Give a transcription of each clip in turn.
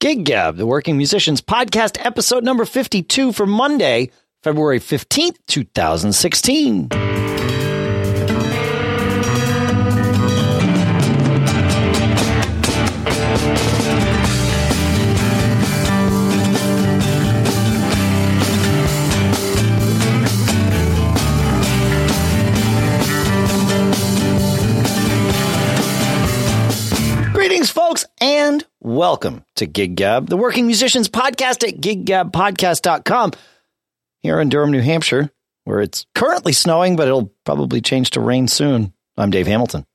Gig Gab, the Working Musicians Podcast, episode number 52 for Monday, February 15th, 2016. Welcome to Gig Gab, the Working Musicians Podcast at giggabpodcast.com here in Durham, New Hampshire, where it's currently snowing, but it'll probably change to rain soon. I'm Dave Hamilton.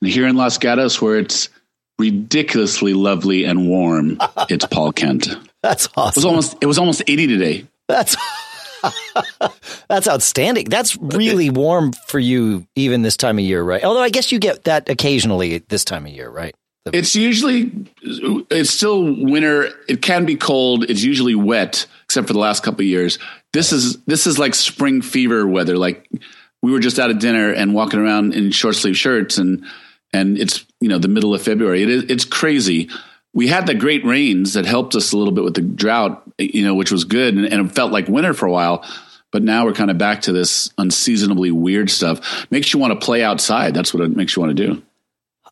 And here in Los Gatos, where it's ridiculously lovely and warm, it's Paul Kent. That's It was awesome. almost it was almost 80 today. That's that's outstanding. That's really warm for you even this time of year, right? Although I guess you get that occasionally this time of year, right? It's usually it's still winter. It can be cold. It's usually wet, except for the last couple of years. This is this is like spring fever weather. Like we were just out of dinner and walking around in short sleeve shirts, and and it's you know the middle of February. It is it's crazy. We had the great rains that helped us a little bit with the drought, you know, which was good, and, and it felt like winter for a while. But now we're kind of back to this unseasonably weird stuff. Makes you want to play outside. That's what it makes you want to do.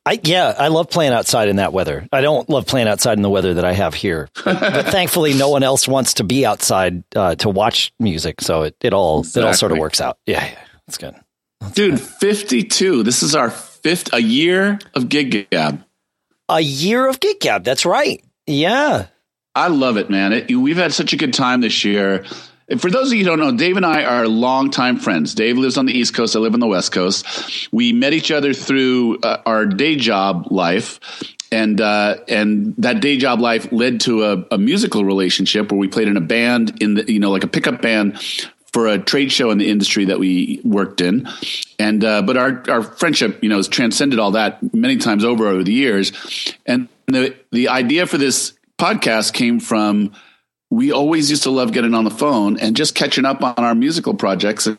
I yeah, I love playing outside in that weather. I don't love playing outside in the weather that I have here, but, thankfully, no one else wants to be outside uh, to watch music, so it, it all it all sort of works out. Yeah, yeah, it's good. Dude, 52. This is our fifth, a year of Gig Gab. A year of Gig Gab. That's right. Yeah, I love it, man. It, we've had such a good time this year. And for those of you who don't know, Dave and I are longtime friends. Dave lives on the East Coast. I live on the West Coast. We met each other through uh, our day job life. And uh, and that day job life led to a, a musical relationship where we played in a band in the you know like a pickup band for a trade show in the industry that we worked in. And uh, but our our friendship, you know, has transcended all that many times over over the years. And the the idea for this podcast came from we always used to love getting on the phone and just catching up on our musical projects and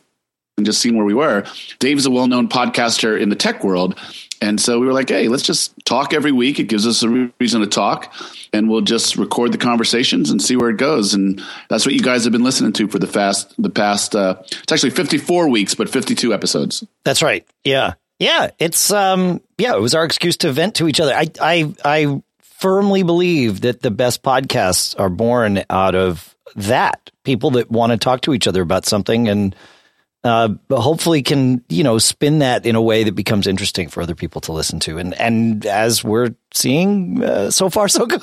just seeing where we were. Dave's a well known podcaster in the tech world. And so we were like, hey, let's just talk every week. It gives us a reason to talk, and we'll just record the conversations and see where it goes. And that's what you guys have been listening to for the fast, the past. Uh, it's actually fifty four weeks, but fifty two episodes. that's right. Yeah, yeah. It's um, yeah. It was our excuse to vent to each other. I I I firmly believe that the best podcasts are born out of that. People that want to talk to each other about something and uh, hopefully can you know spin that in a way that becomes interesting for other people to listen to. And and as we're seeing, uh, so far so good.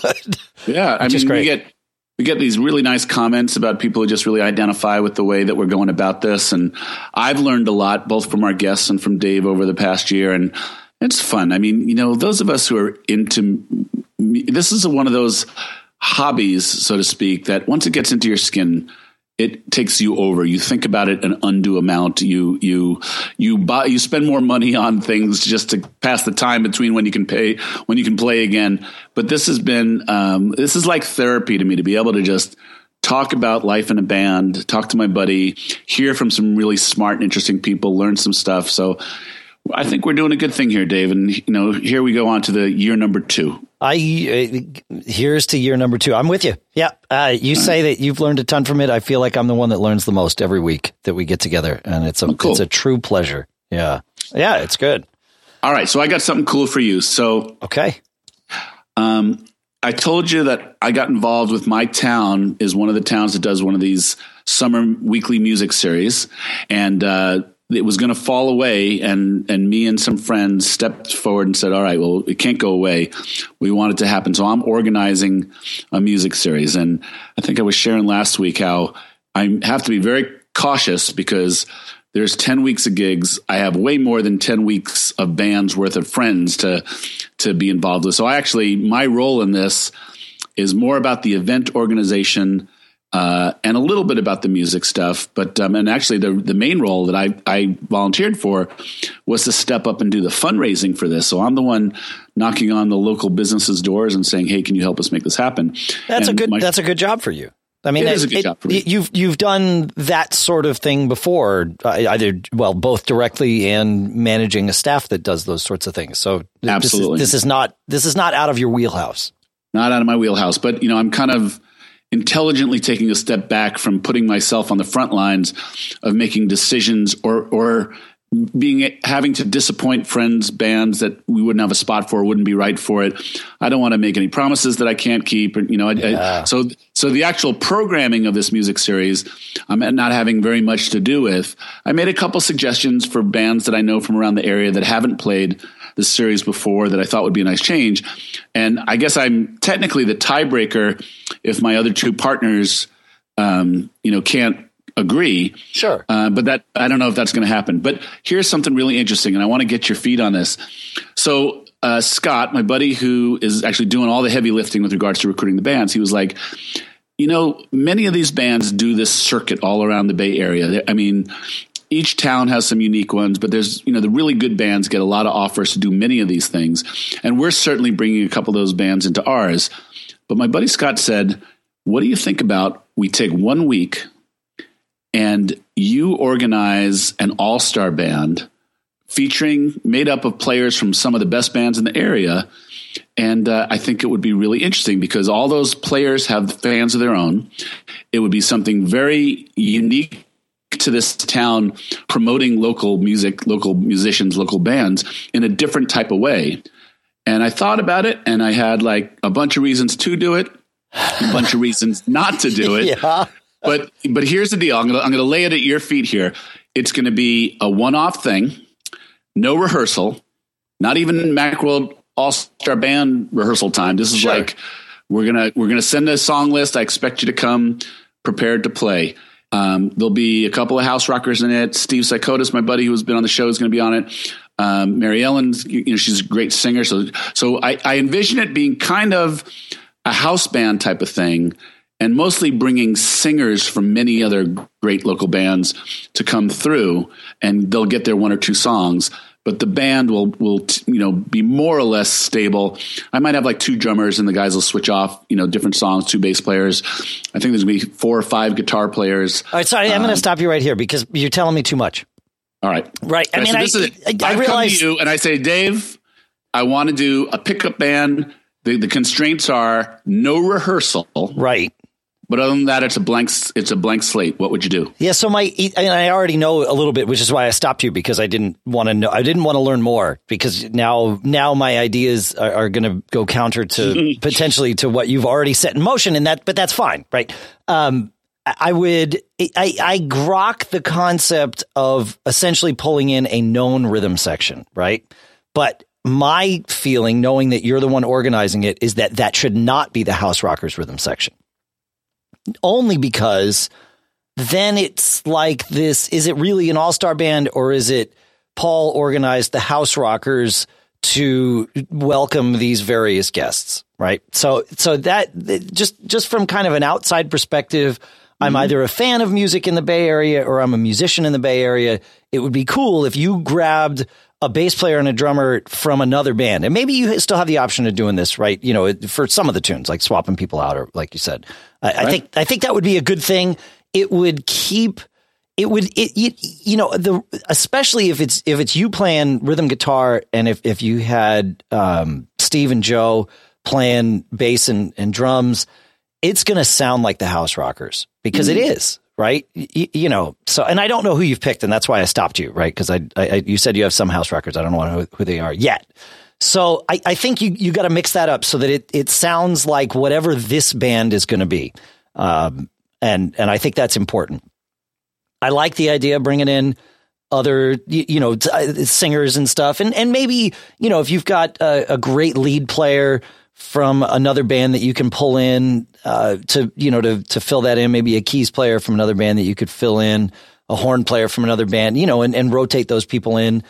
Yeah, I mean, we get we get these really nice comments about people who just really identify with the way that we're going about this, and I've learned a lot both from our guests and from Dave over the past year, and it's fun. I mean, you know, those of us who are into this is one of those hobbies, so to speak, that once it gets into your skin. It takes you over. You think about it an undue amount. You you you buy you spend more money on things just to pass the time between when you can pay when you can play again. But this has been um, this is like therapy to me to be able to just talk about life in a band, talk to my buddy, hear from some really smart and interesting people, learn some stuff. So I think we're doing a good thing here, Dave. And you know, here we go on to the year number two. I uh, here's to year number two. I'm with you. Yeah, uh, you say that you've learned a ton from it. I feel like I'm the one that learns the most every week that we get together, and it's a Oh, cool. it's a true pleasure. Yeah, yeah, it's good. All right, so I got something cool for you. So Okay, Um, I told you that I got involved with my town is one of the towns that does one of these summer weekly music series, and uh, it was going to fall away. And and me and some friends stepped forward and said, "All right, well, it can't go away. We want it to happen." So I'm organizing a music series, and I think I was sharing last week how I have to be very cautious because there's 10 weeks of gigs. I have way more than 10 weeks of bands worth of friends to to be involved with. So I actually my role in this is more about the event organization uh, and a little bit about the music stuff. But um, and actually the the main role that I I volunteered for was to step up and do the fundraising for this. So I'm the one knocking on the local businesses' doors and saying, "Hey, can you help us make this happen?" that's And a good my- that's a good job for you. I mean, It is a good job for me. You've you've done that sort of thing before, uh, either well, both directly and managing a staff that does those sorts of things. So this is- Absolutely. this is not this is not out of your wheelhouse. not out of my wheelhouse. But you know, I'm kind of intelligently taking a step back from putting myself on the front lines of making decisions or or being having to disappoint friends bands that we wouldn't have a spot for wouldn't be right for it i don't want to make any promises that i can't keep you know yeah. I, so so the actual programming of this music series i'm not having very much to do with i made a couple suggestions for bands that i know from around the area that haven't played this series before that i thought would be a nice change and i guess i'm technically the tiebreaker if my other two partners um, you know can't agree. Sure. Uh, but that I don't know if that's going to happen. But here's something really interesting, and I want to get your feet on this. So uh, Scott, my buddy, who is actually doing all the heavy lifting with regards to recruiting the bands, he was like, you know, many of these bands do this circuit all around the Bay Area. I mean. Each town has some unique ones, but there's, you know, the really good bands get a lot of offers to do many of these things. And we're certainly bringing a couple of those bands into ours. But my buddy Scott said, What do you think about we take one week and you organize an all star band featuring made up of players from some of the best bands in the area. And uh, I think it would be really interesting because all those players have fans of their own. It would be something very unique to this town, promoting local music, local musicians, local bands in a different type of way. And I thought about it and I had like a bunch of reasons to do it, a bunch of reasons not to do it. yeah but but here's the deal. I'm gonna I'm gonna lay it at your feet here. It's gonna be a one off thing, no rehearsal, not even Macworld All Star Band rehearsal time. This is sure. like we're gonna we're gonna send a song list. I expect you to come prepared to play. Um, there'll be a couple of house rockers in it. Steve Siakotos, my buddy who's been on the show, is going to be on it. Um, Mary Ellen's, you know, she's a great singer. So, so I, I envision it being kind of a house band type of thing and mostly bringing singers from many other great local bands to come through and they'll get their one or two songs but the band will will you know be more or less stable. I might have like two drummers and the guys will switch off you know different songs, two bass players. I think there's gonna be four or five guitar players. All right, sorry, I'm um, going to stop you right here because you're telling me too much. All right, right. I mean, so I, I, I, I realize you and I say, Dave, I want to do a pickup band. The, the constraints are no rehearsal. Right. But other than that, it's a blank. It's a blank slate. What would you do? Yeah. So my, and I already know a little bit, which is why I stopped you because I didn't want to know. I didn't want to learn more because now, now my ideas are, are going to go counter to potentially to what you've already set in motion, and that. But that's fine, right? Um, I would, I, I grok the concept of essentially pulling in a known rhythm section, right? But my feeling, knowing that you're the one organizing it, is that that should not be the House Rockers rhythm section only because then it's like this is it really an all star band or is it Paul organized the House Rockers to welcome these various guests, right? So, so that just just from kind of an outside perspective, mm-hmm. I'm either a fan of music in the Bay Area or I'm a musician in the Bay Area. It would be cool if you grabbed a bass player and a drummer from another band. And maybe you still have the option of doing this, right? You know, for some of the tunes, like swapping people out or like you said. I, right. I think I think that would be a good thing. It would keep it would it, it, you know the especially if it's if it's you playing rhythm guitar and if if you had um, Steve and Joe playing bass and, and drums, it's going to sound like the House Rockers because mm-hmm. it is right? You, you, know, so and I don't know who you've picked, and that's why I stopped you, right? Because I, I, you said you have some house rockers. I don't know who, who they are yet. So I, I think you you got to mix that up so that it it sounds like whatever this band is going to be, um, and and I think that's important. I like the idea of bringing in other you, you know uh, singers and stuff, and and maybe you know if you've got a, a great lead player from another band that you can pull in uh, to you know to to fill that in. Maybe a keys player from another band that you could fill in, a horn player from another band, you know, and, and rotate those people in.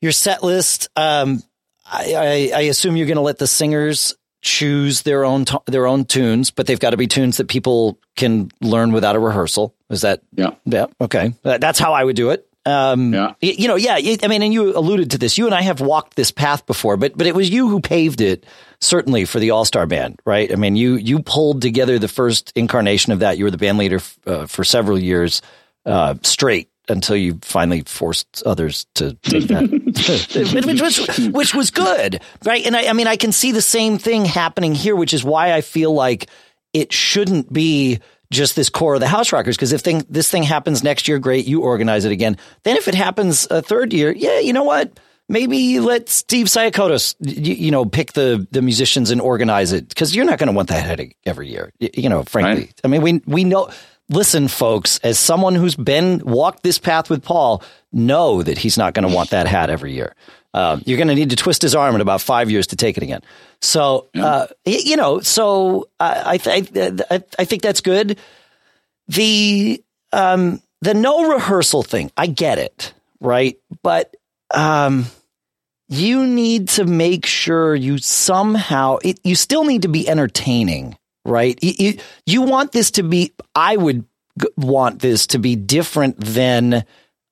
Your set list. Um, I, I, I assume you're going to let the singers choose their own t- their own tunes, but they've got to be tunes that people can learn without a rehearsal. Is that yeah yeah okay? That's how I would do it. Um, yeah. You know, yeah. I mean, and you alluded to this. You and I have walked this path before, but but it was you who paved it, certainly for the All Star Band, right? I mean, you you pulled together the first incarnation of that. You were the band leader uh, for several years uh, straight, until you finally forced others to take that, which, was, which was good, right? And I, I mean, I can see the same thing happening here, which is why I feel like it shouldn't be just this core of the House Rockers. Because if thing, this thing happens next year, great, you organize it again. Then if it happens a third year, yeah, you know what? Maybe let Steve Siakotos, you, you know, pick the the musicians and organize it because you're not going to want that headache every year. You, you know, frankly, right. I mean, we we know listen, folks, as someone who's been walked this path with Paul, know that he's not going to want that hat every year. Uh, you're going to need to twist his arm in about five years to take it again. So, uh, you know, so I, I, I, I, think that's good. The um, the no rehearsal thing, I get it, right? But um, you need to make sure you somehow it, you still need to be entertaining right? You, you, want this to be, I would want this to be different than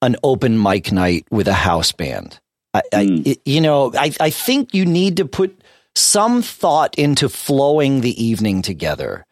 an open mic night with a house band. I, mm. I hmm. you know, I, I think you need to put some thought into flowing the evening together.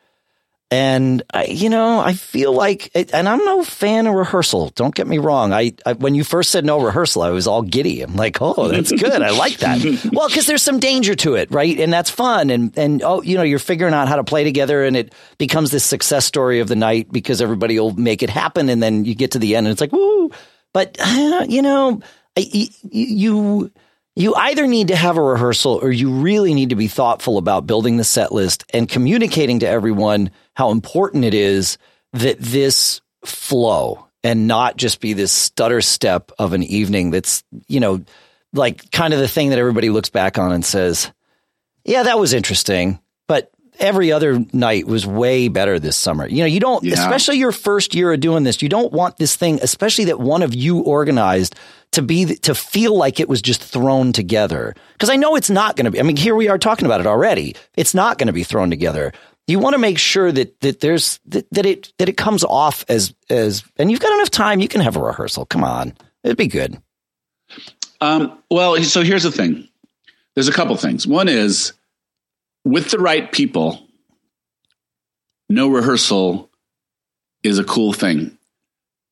And I, you know, I feel like, and I'm no fan of rehearsal. Don't get me wrong. I, I, when you first said no rehearsal, I was all giddy. I'm like, oh, that's good. I like that. well, because there's some danger to it, right? And that's fun. And and oh, you know, you're figuring out how to play together, and it becomes this success story of the night because everybody will make it happen, and then you get to the end, and it's like, woo. But uh, you know, you you either need to have a rehearsal or you really need to be thoughtful about building the set list and communicating to everyone how important it is that this flow and not just be this stutter step of an evening that's, you know, like kind of the thing that everybody looks back on and says, yeah, that was interesting, but every other night was way better this summer. You know, you don't, yeah. especially your first year of doing this, you don't want this thing, especially that one of you organized to be to feel like it was just thrown together because I know it's not going to be. I mean, here we are talking about it already. It's not going to be thrown together. You want to make sure that that there's that, that it that it comes off as as and you've got enough time. You can have a rehearsal. Come on, it'd be good. Um, well, so here's the thing. There's a couple things. One is with the right people, no rehearsal is a cool thing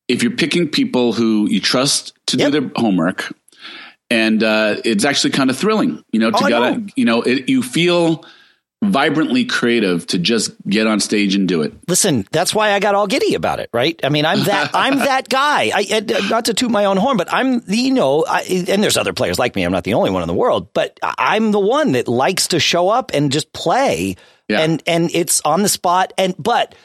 if you're picking people who you trust to yep. do their homework, and uh, it's actually kind of thrilling, you know, to oh, gotta, know. you know, it, you feel vibrantly creative to just get on stage and do it. Listen, that's why I got all giddy about it, right? I mean, I'm that I'm that guy. I, not to toot my own horn, but I'm the you know, I, and there's other players like me. I'm not the only one in the world, but I'm the one that likes to show up and just play, yeah. and and it's on the spot. And but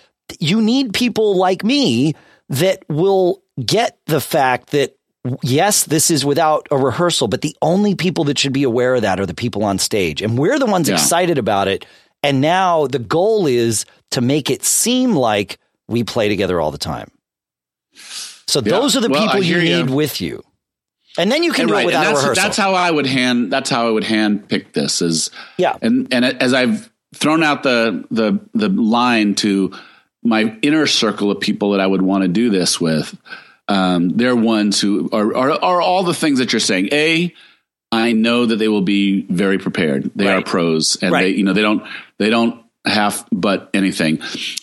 you need people like me that will get the fact that yes, this is without a rehearsal, but the only people that should be aware of that are the people on stage. And we're the ones yeah. excited about it. And now the goal is to make it seem like we play together all the time. So yeah. those are the well, people you need you. with you. And then you can and do right. it without that's, rehearsal. That's how I would hand that's how I would hand pick this is yeah. And and as I've thrown out the the the line to my inner circle of people that I would want to do this with, um, they're ones who are, are, are all the things that you're saying. A, I know that they will be very prepared. They right. are pros, and right. they you know they don't they don't have but anything.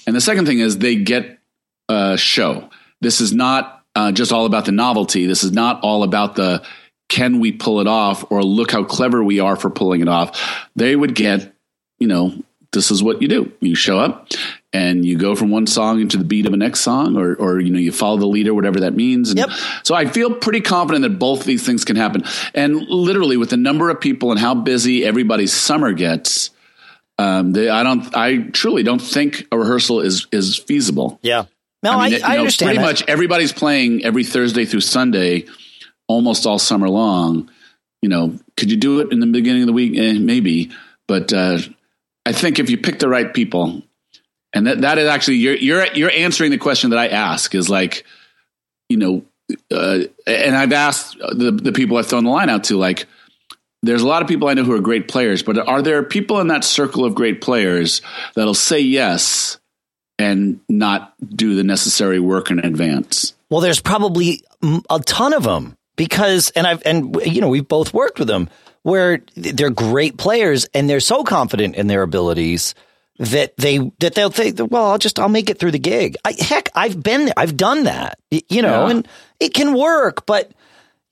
And the second thing is they get a show. This is not uh, just all about the novelty. This is not all about the can we pull it off or look how clever we are for pulling it off. They would get you know this is what you do. You show up and you go from one song into the beat of the next song or, or you know, you follow the leader, whatever that means. And yep. so I feel pretty confident that both of these things can happen. And literally with the number of people and how busy everybody's summer gets, um, they, I don't, I truly don't think a rehearsal is, is feasible. Yeah. No, I, mean, I, I know, understand. Pretty that. much everybody's playing every Thursday through Sunday, almost all summer long. You know, could you do it in the beginning of the week? Eh, maybe, but uh, I think if you pick the right people, and that that is actually you're you're you're answering the question that I ask is like, you know, uh, and I've asked the the people I've thrown the line out to like. There's a lot of people I know who are great players, but are there people in that circle of great players that'll say yes and not do the necessary work in advance? Well, there's probably a ton of them because, and I've, and you know, we've both worked with them where they're great players and they're so confident in their abilities that they that they'll think, well, I'll just I'll make it through the gig. I, heck, I've been there, I've done that, you know, yeah. and it can work, but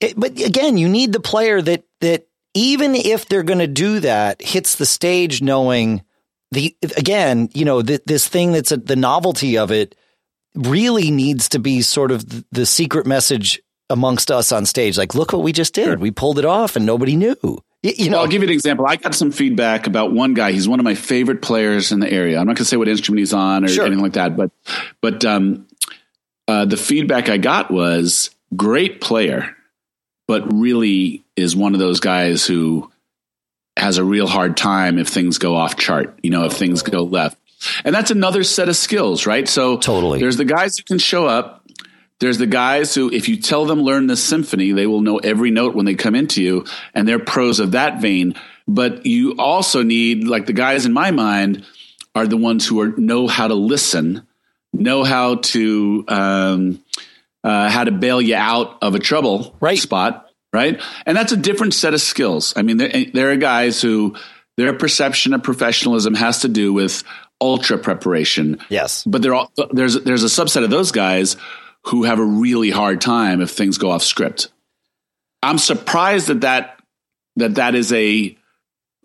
it, but again, you need the player that that even if they're going to do that, hits the stage knowing the again, you know, the, this thing that's a, the novelty of it really needs to be sort of the, secret message amongst us on stage. Like, look what we just did. Sure. We pulled it off, and nobody knew. You know, I'll give you an example. I got some feedback about one guy. He's one of my favorite players in the area. I'm not going to say what instrument he's on or sure. anything like that, but but um, uh, the feedback I got was great player, but really is one of those guys who has a real hard time if things go off chart. You know, if things go left, and that's another set of skills, right? So totally, there's the guys who can show up there's the guys who, if you tell them learn the symphony, they will know every note when they come into you, and they're pros of that vein. But you also need, like the guys in my mind, are the ones who are know how to listen, know how to um, uh, how to bail you out of a trouble right. spot, right? And that's a different set of skills. I mean, there, there are guys who their perception of professionalism has to do with ultra preparation. Yes, but there's there's a subset of those guys who have a really hard time if things go off script. I'm surprised that that that that is a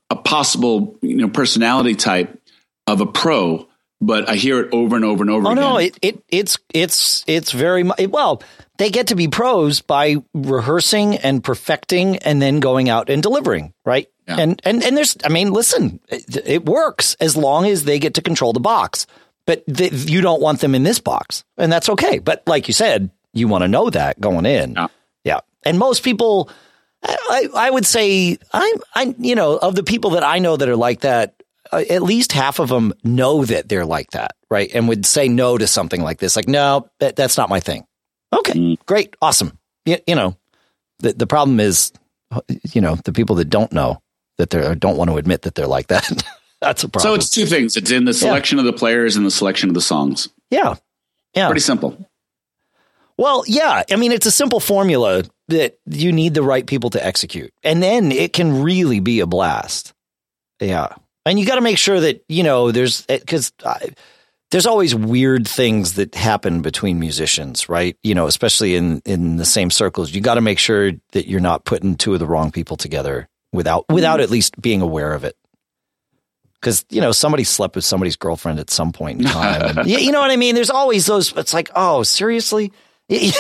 a possible you know personality type of a pro, but I hear it over and over and over. Oh again. no, it, it it's it's it's very well. They get to be pros by rehearsing and perfecting, and then going out and delivering, right? Yeah. And and and there's, I mean, listen, it, it works as long as they get to control the box but th- you don't want them in this box, and that's okay. But like you said, you want to know that going in. Yeah. yeah. And most people, I, I would say, I'm, I, you know, of the people that I know that are like that, uh, at least half of them know that they're like that, right? And would say no to something like this, like, no, that, that's not my thing. Okay, mm. great, awesome. You, you know, the the problem is, you know, the people that don't know that they don't want to admit that they're like that. That's a problem. So it's two things. It's in the selection yeah. of the players and the selection of the songs. Yeah. Yeah. Pretty simple. Well, yeah. I mean, it's a simple formula that you need the right people to execute. And then it can really be a blast. Yeah. And you got to make sure that, you know, there's eh, because there's always weird things that happen between musicians, right? You know, especially in in the same circles. You got to make sure that you're not putting two of the wrong people together without without mm-hmm. at least being aware of it because you know somebody slept with somebody's girlfriend at some point in time. And, you, know what I mean? There's always those. It's like, oh, seriously? you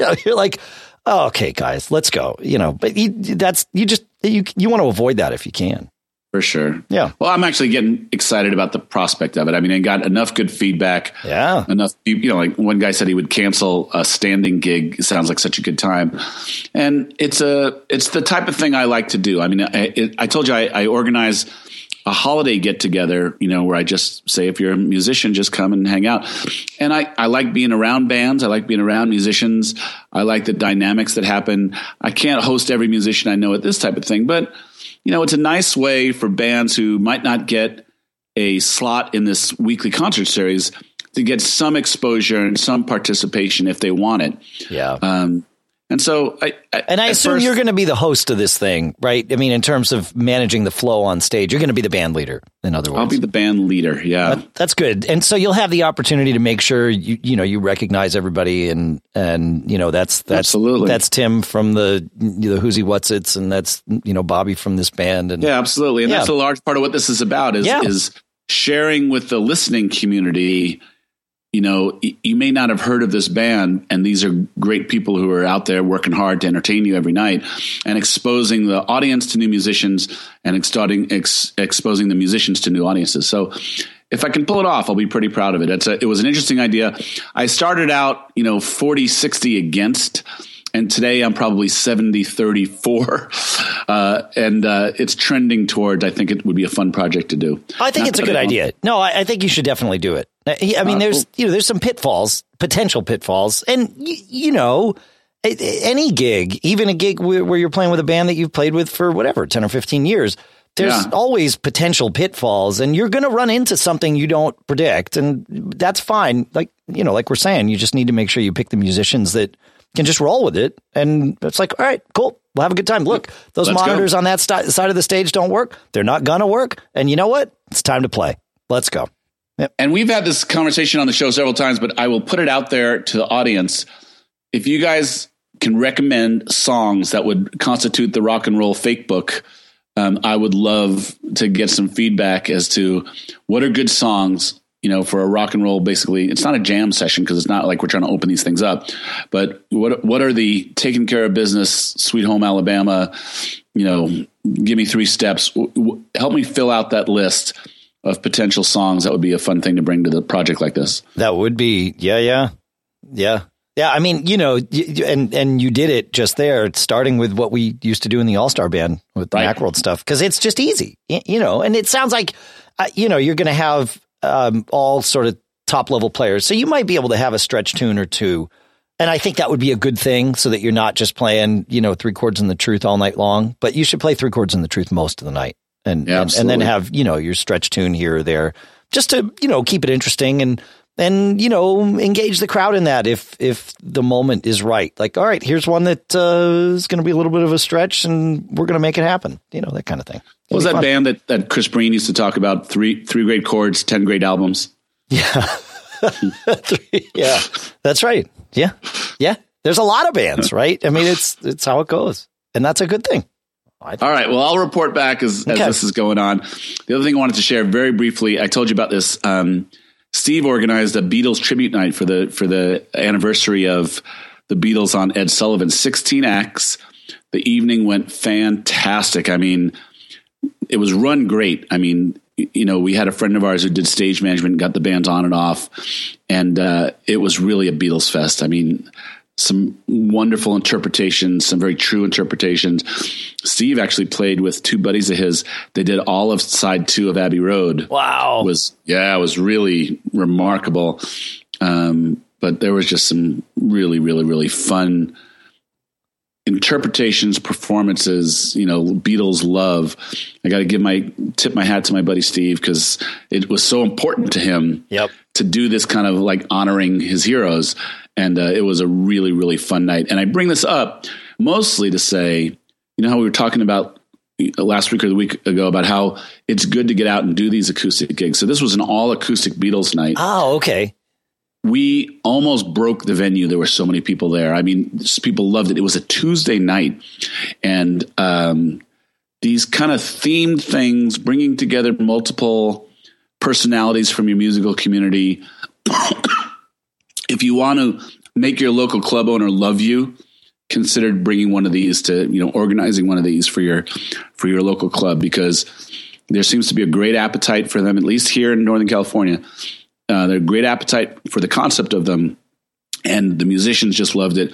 know, you're like, oh, okay, guys, let's go. You know, but you, that's you just you you want to avoid that if you can. For sure. Yeah. Well, I'm actually getting excited about the prospect of it. I mean, I got enough good feedback. Yeah. Enough, you know, like one guy said he would cancel a standing gig. It sounds like such a good time. And it's a, it's the type of thing I like to do. I mean, I, it, I told you I, I organize a holiday get together, you know, where I just say, if you're a musician, just come and hang out. And I, I like being around bands. I like being around musicians. I like the dynamics that happen. I can't host every musician I know at this type of thing, but you know, it's a nice way for bands who might not get a slot in this weekly concert series to get some exposure and some participation if they want it. Yeah. Um, and so I, I and I assume you you're going to be the host of this thing, right? I mean, in terms of managing the flow on stage, you're going to be the band leader. In other words, I'll be the band leader. Yeah, that, that's good. And so you'll have the opportunity to make sure you you know you recognize everybody, and and you know that's that's absolutely that's Tim from the the Who's He What's It's, and that's you know Bobby from this band. And yeah, absolutely. And yeah. that's a large part of what this is about is yeah. is sharing with the listening community you know, you may not have heard of this band, and these are great people who are out there working hard to entertain you every night and exposing the audience to new musicians and exposing, ex, exposing the musicians to new audiences. So, if I can pull it off, I'll be pretty proud of it. It's a, it was an interesting idea. I started out, you know, 40 60 against and today I'm probably 70 34 uh, and uh, it's trending towards I think it would be a fun project to do. I think Not it's a good idea. No, I, I, think you should definitely do it. I mean, uh, there's you know there's some pitfalls, potential pitfalls, and you, you know any gig, even a gig where you're playing with a band that you've played with for whatever 10 or 15 years. There's yeah. always potential pitfalls and you're going to run into something you don't predict and that's fine. Like, you know, like we're saying, you just need to make sure you pick the musicians that can just roll with it. And it's like, all right, cool. We'll have a good time. Look, those Let's monitors go. on that st- side of the stage don't work. They're not going to work. And you know what? It's time to play. let's go. And we've had this conversation on the show several times, but I will put it out there to the audience. If you guys can recommend songs that would constitute the rock and roll fake book, um, I would love to get some feedback as to what are good songs, you know, for a rock and roll. Basically, it's not a jam session because it's not like we're trying to open these things up. But what what are the taking care of business, Sweet Home Alabama, you know, give me three steps. Help me fill out that list of potential songs that would be a fun thing to bring to the project like this. That would be, yeah, yeah, yeah, yeah. I mean, you know, and and you did it just there, starting with what we used to do in the All Star Band with the right. Macworld stuff, because it's just easy, you know. And it sounds like, uh, you know, you're going to have um, all sort of top level players, so you might be able to have a stretch tune or two. And I think that would be a good thing so that you're not just playing, you know, three chords in the truth all night long, but you should play three chords in the truth most of the night and, yeah, and, and then have you know your stretch tune here or there just to you know keep it interesting and and you know engage the crowd in that if if the moment is right. Like all right here's one that uh, is going to be a little bit of a stretch and we're going to make it happen you know that kind of thing. What was that fun. band that that chris breen used to talk about? Three three great chords 10 great albums. Yeah. Yeah. That's right. Yeah. Yeah. There's a lot of bands right? I mean it's it's how it goes. And that's a good thing all right. Well, I'll report back as, as this is going on. The other thing I wanted to share very briefly, I told you about this. Um, Steve organized a Beatles tribute night for the for the anniversary of the Beatles on Ed Sullivan. Sixteen acts. The evening went fantastic. I mean, it was run great. I mean, you know, we had a friend of ours who did stage management and got the bands on and off, and uh, it was really a Beatles fest. I mean, some wonderful interpretations, some very true interpretations. Steve actually played with two buddies of his. They did all of side two of Abbey Road. Wow. It was yeah, it was really remarkable. Um, but there was just some really, really, really fun interpretations, performances, you know, Beatles love. I got to give my tip my hat to my buddy Steve because it was so important to him yep. to do this kind of like honoring his heroes. And uh, it was a really, really fun night. And I bring this up mostly to say, you know, how we were talking about last week or the week ago about how it's good to get out and do these acoustic gigs. So this was an all acoustic Beatles night. Oh, okay we almost broke the venue. There were so many people there. I mean, people loved it. It was a Tuesday night, and um, these kind of themed things, bringing together multiple personalities from your musical community. If you want to make your local club owner love you, consider bringing one of these to you know organizing one of these for your for your local club because there seems to be a great appetite for them, at least here in Northern California uh, they're great appetite for the concept of them, and the musicians just loved it.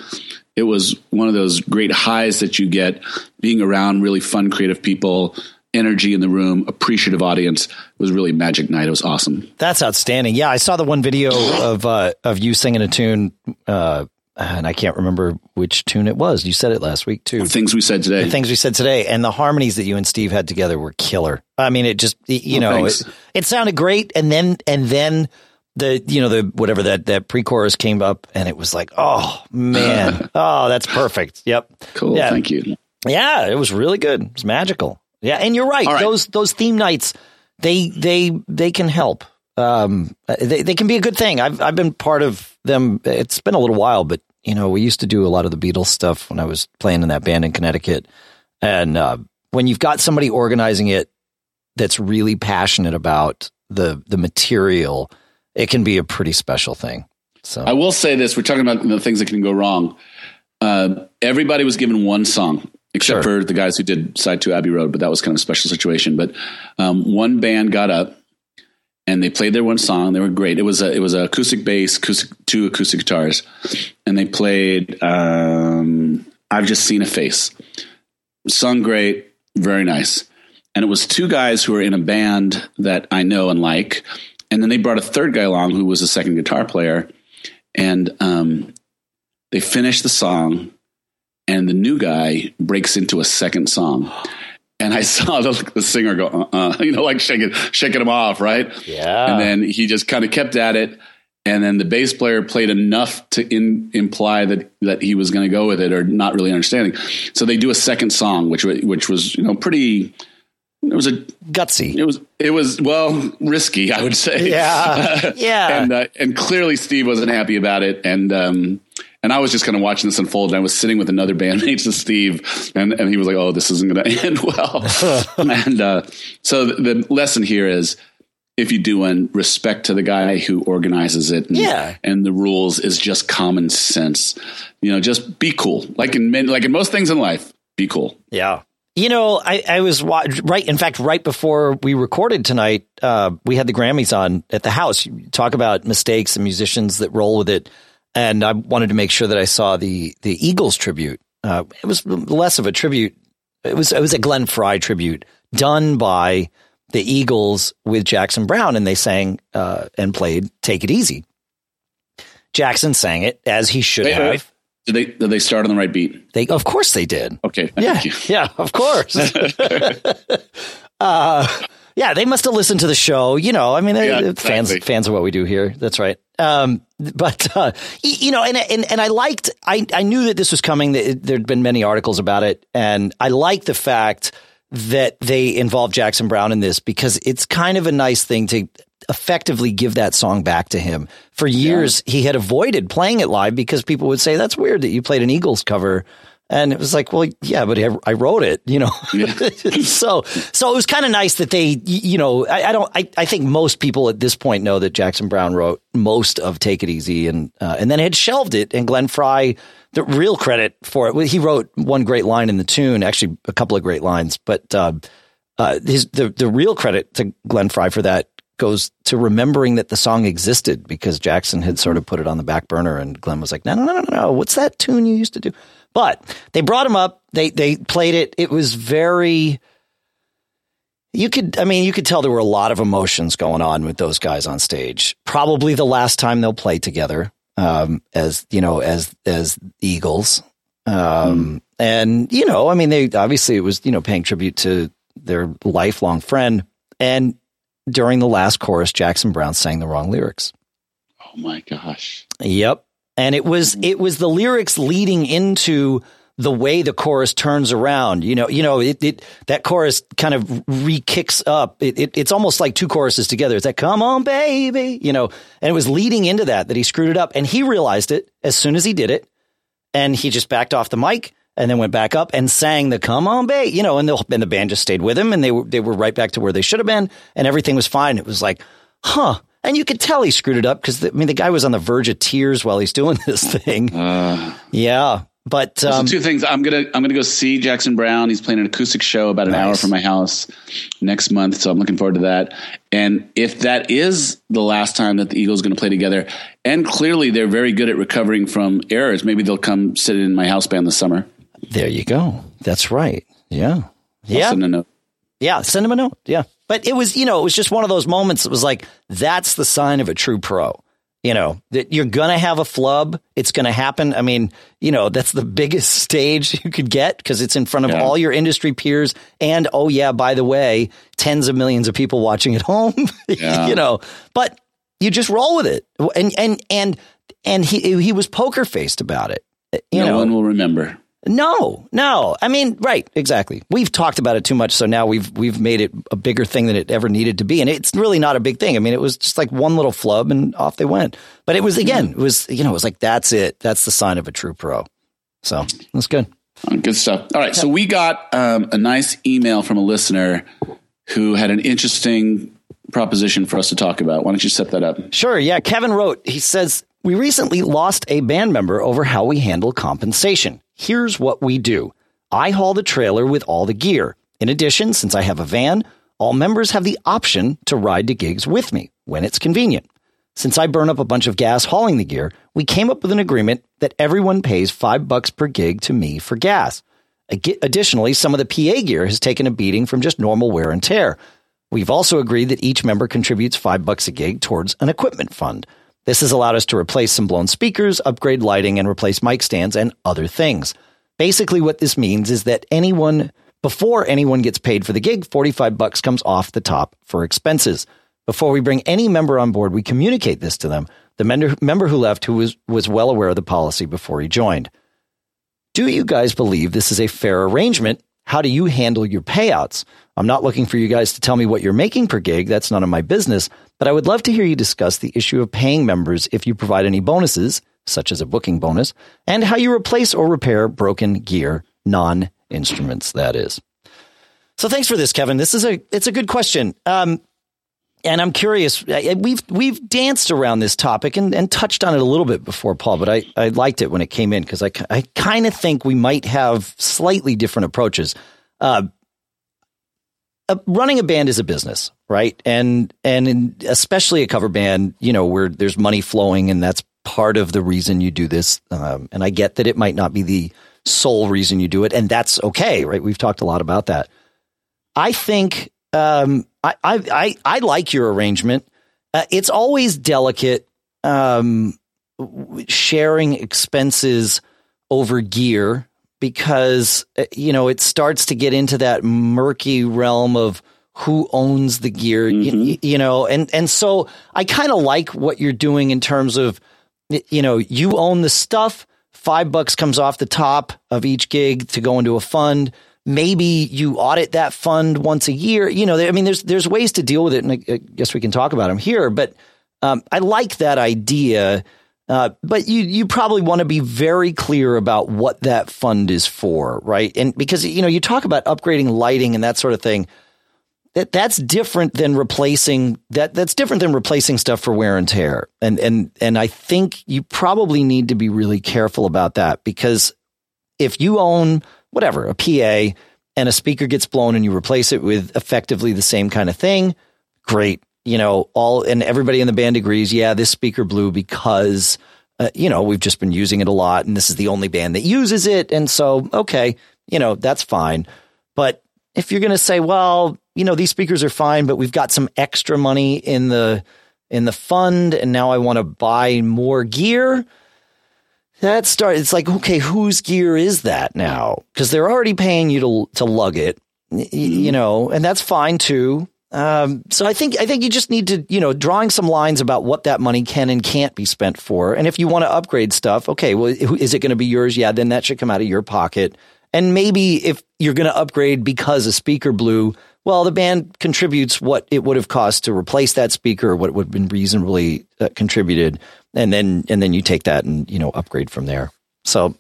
It was one of those great highs that you get being around really fun, creative people, energy in the room, appreciative audience. It was really magic night. It was awesome. That's outstanding. Yeah, I saw the one video of uh, of you singing a tune. Uh, and I can't remember which tune it was. You said it last week too. things we said today. The things we said today, and the harmonies that you and Steve had together were killer. I mean, it just you oh, know it, it, sounded great, and then and then the you know the whatever that that pre-chorus came up, and it was like, oh man, oh that's perfect. Yep, cool. Yeah. Thank you. Yeah, it was really good. It was magical. Yeah, and you're right. right. Those those theme nights, they they they can help. Um, they they can be a good thing. I've I've been part of them. It's been a little while, but you know, we used to do a lot of the Beatles stuff when I was playing in that band in Connecticut. And uh, when you've got somebody organizing it that's really passionate about the the material, it can be a pretty special thing. So I will say this: we're talking about the things that can go wrong. Uh, everybody was given one song, except sure. for the guys who did side two Abbey Road, but that was kind of a special situation. But um, one band got up and they played their one song. They were great. It was a it was a acoustic bass, acoustic, two acoustic guitars, and they played um, "I've Just Seen a Face." Sung great, very nice. And it was two guys who were in a band that I know and like, and then they brought a third guy along who was a second guitar player, and um, they finished the song, and the new guy breaks into a second song and I saw the, the singer go, uh, uh, you know, like shaking, shaking him off, right? Yeah. And then he just kind of kept at it, and then the bass player played enough to in, imply that that he was going to go with it, or not really understanding. So they do a second song, which which was you know pretty it was a gutsy. It was it was well risky, I would say. Yeah, yeah. and uh, and clearly Steve wasn't happy about it, and um, and I was just kind of watching this unfold. And I was sitting with another bandmate to Steve, and and he was like, "Oh, this isn't going to end well." and uh, so the, the lesson here is if you do one, respect to the guy who organizes it. And, yeah. And the rules is just common sense. You know, just be cool. Like in like in most things in life, be cool. Yeah. You know, I, I was right. In fact, right before we recorded tonight, uh, we had the Grammys on at the house. You talk about mistakes and musicians that roll with it, and I wanted to make sure that I saw the the Eagles tribute. Uh, it was less of a tribute. It was it was a Glenn Frey tribute done by the Eagles with Jackson Browne, and they sang uh, and played "Take It Easy." Jackson sang it as he should wait, have. Wait. Did they did they start on the right beat? They of course they did. Okay, yeah, you. yeah, of course. uh, yeah, they must have listened to the show. You know, I mean, yeah, fans exactly. fans of what we do here. That's right. Um, but uh, you know, and, and and I liked. I I knew that this was coming. That there'd been many articles about it, and I like the fact that they involved Jackson Browne in this because it's kind of a nice thing to effectively give that song back to him. For years, yeah. he had avoided playing it live because people would say, that's weird that you played an Eagles cover. And it was like, well, yeah, but I, wrote it, you know. Yeah. so, so it was kind of nice that they, you know, I, I, don't, I, I think most people at this point know that Jackson Browne wrote most of "Take It Easy" and uh, and then had shelved it, and Glenn Frey the real credit for it. He wrote one great line in the tune, actually a couple of great lines, but uh, uh, his the the real credit to Glenn Frey for that goes to remembering that the song existed because Jackson had sort of put it on the back burner, and Glenn was like, "No, no, no, no, no, what's that tune you used to do?" But they brought him up. They they played it. It was very. You could, I mean, you could tell there were a lot of emotions going on with those guys on stage. Probably the last time they'll play together um, as you know as as Eagles. Um, mm. And you know, I mean, they obviously it was you know paying tribute to their lifelong friend. And during the last chorus, Jackson Browne sang the wrong lyrics. Oh my gosh! Yep, and it was it was the lyrics leading into the way the chorus turns around. You know, you know, it, it that chorus kind of re-kicks up. It, it, it's almost like two choruses together. It's like, come on, baby, you know, and it was leading into that, that he screwed it up and he realized it as soon as he did it. And he just backed off the mic and then went back up and sang the come on, baby, you know, and the, and the band just stayed with him and they were, they were right back to where they should have been and everything was fine. It was like, huh. And you could tell he screwed it up because I mean the guy was on the verge of tears while he's doing this thing. Uh, yeah, but um, two things. I'm gonna I'm gonna go see Jackson Browne. He's playing an acoustic show about an nice. hour from my house next month, so I'm looking forward to that. And if that is the last time that the Eagles going to play together, and clearly they're very good at recovering from errors, maybe they'll come sit in my house band this summer. There you go. That's right. Yeah. Yeah. Send a note. Yeah. Send him a note. Yeah. But it was, you know, it was just one of those moments. It was like that's the sign of a true pro you know that you're gonna have a flub it's gonna happen i mean you know that's the biggest stage you could get because it's in front of yeah. all your industry peers and oh yeah by the way tens of millions of people watching at home yeah. you know but you just roll with it and and and and he he was poker faced about it you no know one will remember no, no. I mean, right, exactly. We've talked about it too much, so now we've we've made it a bigger thing than it ever needed to be, and it's really not a big thing. I mean, it was just like one little flub, and off they went. But it was again, it was you know, it was like that's it. That's the sign of a true pro. So that's good. Oh, good stuff. All right, so we got um, a nice email from a listener who had an interesting proposition for us to talk about. Why don't you set that up? Sure. Yeah, Kevin wrote. He says we recently lost a band member over how we handle compensation. Here's what we do I haul the trailer with all the gear. In addition, since I have a van, all members have the option to ride to gigs with me when it's convenient. Since I burn up a bunch of gas hauling the gear, we came up with an agreement that everyone pays five bucks per gig to me for gas. Additionally, some of the PA gear has taken a beating from just normal wear and tear. We've also agreed that each member contributes five bucks a gig towards an equipment fund. This has allowed us to replace some blown speakers, upgrade lighting, and replace mic stands and other things. Basically, what this means is that anyone, before anyone gets paid for the gig, 45 bucks comes off the top for expenses. Before we bring any member on board, we communicate this to them. The member, member who left who was, was well aware of the policy before he joined. Do you guys believe this is a fair arrangement? How do you handle your payouts? I'm not looking for you guys to tell me what you're making per gig. That's none of my business. But I would love to hear you discuss the issue of paying members if you provide any bonuses, such as a booking bonus, and how you replace or repair broken gear, non instruments, that is. So thanks for this, Kevin. This is a it's a good question. Um, and I'm curious. We've we've danced around this topic and, and touched on it a little bit before, Paul. But I, I liked it when it came in because I, I kind of think we might have slightly different approaches. Uh, running a band is a business, right? And and in, especially a cover band, you know, where there's money flowing, and that's part of the reason you do this. Um, and I get that it might not be the sole reason you do it, and that's okay, right? We've talked a lot about that. I think um, I, I, I I like your arrangement. Uh, it's always delicate um, sharing expenses over gear because uh, you know it starts to get into that murky realm of who owns the gear mm-hmm. you, you, know and and so i kind of like what you're doing in terms of you know you own the stuff five bucks comes off the top of each gig to go into a fund maybe you audit that fund once a year you know i mean there's there's ways to deal with it and i, I guess we can talk about them here but um, i like that idea uh, but you you probably want to be very clear about what that fund is for, right? And because you know you talk about upgrading lighting and that sort of thing, that that's different than replacing that that's different than replacing stuff for wear and tear. And and and I think you probably need to be really careful about that because if you own whatever a PA and a speaker gets blown and you replace it with effectively the same kind of thing, great you know, all and everybody in the band agrees, yeah, this speaker blew because uh, you know, we've just been using it a lot and this is the only band that uses it and so okay, you know, that's fine. But if you're going to say, well, you know, these speakers are fine, but we've got some extra money in the in the fund and now I want to buy more gear, that start it's like okay whose gear is that now because they're already paying you to to lug it you mm-hmm. know and that's fine too um, so I think I think you just need to you know drawing some lines about what that money can and can't be spent for, and if you want to upgrade stuff, okay, well, is it going to be yours? Yeah, then that should come out of your pocket. And maybe if you're going to upgrade because a speaker blew, well, the band contributes what it would have cost to replace that speaker, what would have been reasonably uh, contributed, and then and then you take that and you know upgrade from there. So,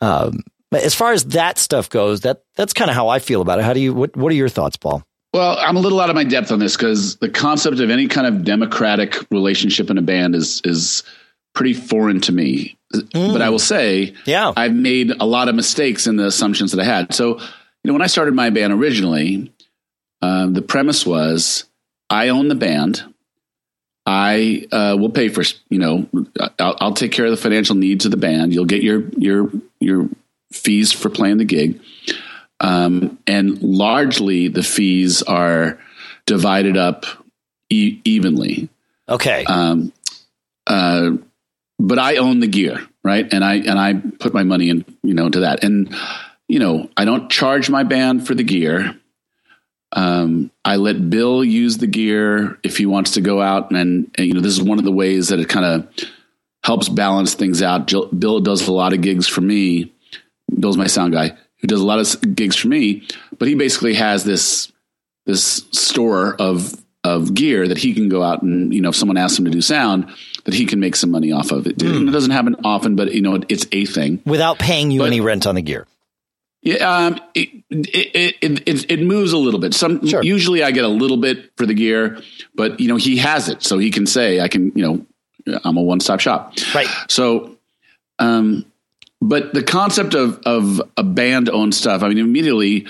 um, as far as that stuff goes, that that's kind of how I feel about it. How do you? What What are your thoughts, Paul? Well, I'm a little out of my depth on this because the concept of any kind of democratic relationship in a band is is pretty foreign to me. Mm. But I will say, yeah, I've made a lot of mistakes in the assumptions that I had. So, you know, when I started my band originally, um, the premise was I own the band. I uh, will pay for, you know, I'll, I'll take care of the financial needs of the band. You'll get your your your fees for playing the gig. Um, and largely the fees are divided up e- evenly. Okay. Um, uh, but I own the gear, right? And I and I put my money in, you know, into that. And you know, I don't charge my band for the gear. Um, I let Bill use the gear if he wants to go out, and, and you know, this is one of the ways that it kind of helps balance things out. Bill does a lot of gigs for me. Bill's my sound guy who does a lot of gigs for me, but he basically has this this store of of gear that he can go out and you know if someone asks him to do sound that he can make some money off of it. Mm. It doesn't happen often, but you know it's a thing without paying you but, any rent on the gear. Yeah, um, it, it, it, it, it moves a little bit. Some sure. usually I get a little bit for the gear, but you know he has it, so he can say I can. You know, I'm a one stop shop. Right. So, um, but the concept of of a band owned stuff, I mean, immediately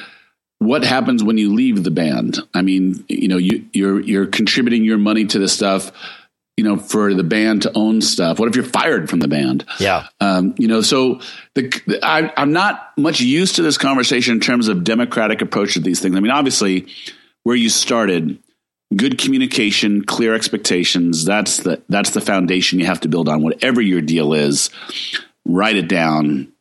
what happens when you leave the band? I mean, you know, you you're you're contributing your money to the stuff, you know, for the band to own stuff. What if you're fired from the band? Yeah. Um, you know, so the, the I, I'm not much used to this conversation in terms of democratic approach to these things. I mean, obviously, where you started, good communication, clear expectations. That's the that's the foundation you have to build on. Whatever your deal is, write it down,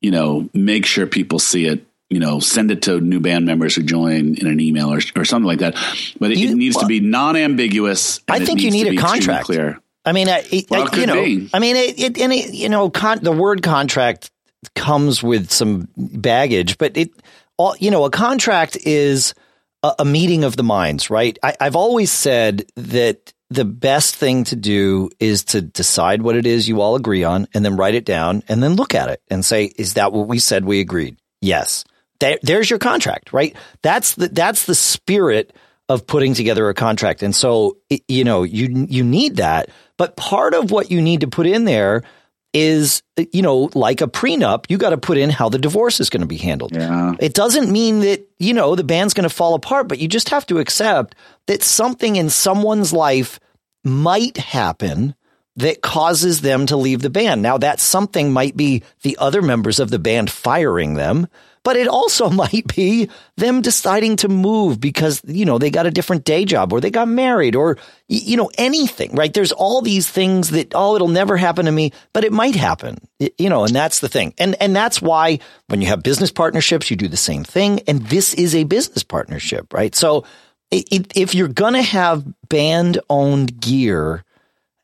you know, make sure people see it, you know, send it to new band members who join in an email or, or something like that. But it, you, it needs well, to be non-ambiguous. I think you need a contract. Clear. I mean, it, well, I, you know, be. I mean, it, it, and it, you know, con- the word contract comes with some baggage, but it all, you know, a contract is a, a meeting of the minds, right? I, I've always said that the best thing to do is to decide what it is you all agree on and then write it down and then look at it and say, is that what we said we agreed? Yes. There, there's your contract, right? That's the, that's the spirit of putting together a contract. And so, you know, you, you need that. But part of what you need to put in there is, you know, like a prenup, you got to put in how the divorce is going to be handled. Yeah. It doesn't mean that, you know, the band's going to fall apart, but you just have to accept that something in someone's life might happen that causes them to leave the band. Now, that something might be the other members of the band firing them, but it also might be them deciding to move because, you know, they got a different day job or they got married or, you know, anything, right? There's all these things that, oh, it'll never happen to me, but it might happen, you know, and that's the thing. And, and that's why when you have business partnerships, you do the same thing. And this is a business partnership, right? So if you're going to have band owned gear,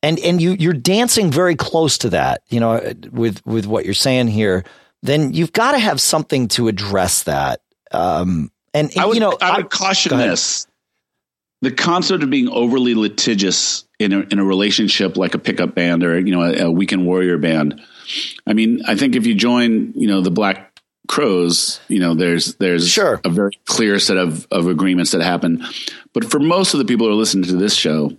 and and you you're dancing very close to that, you know, with with what you're saying here, then you've got to have something to address that. Um, and, I would, you know, I would I, caution this: the concept of being overly litigious in a, in a relationship like a pickup band or you know a, a weekend warrior band. I mean, I think if you join, you know, the Black Crowes you know, there's there's sure. a very clear set of of agreements that happen. But for most of the people who are listening to this show,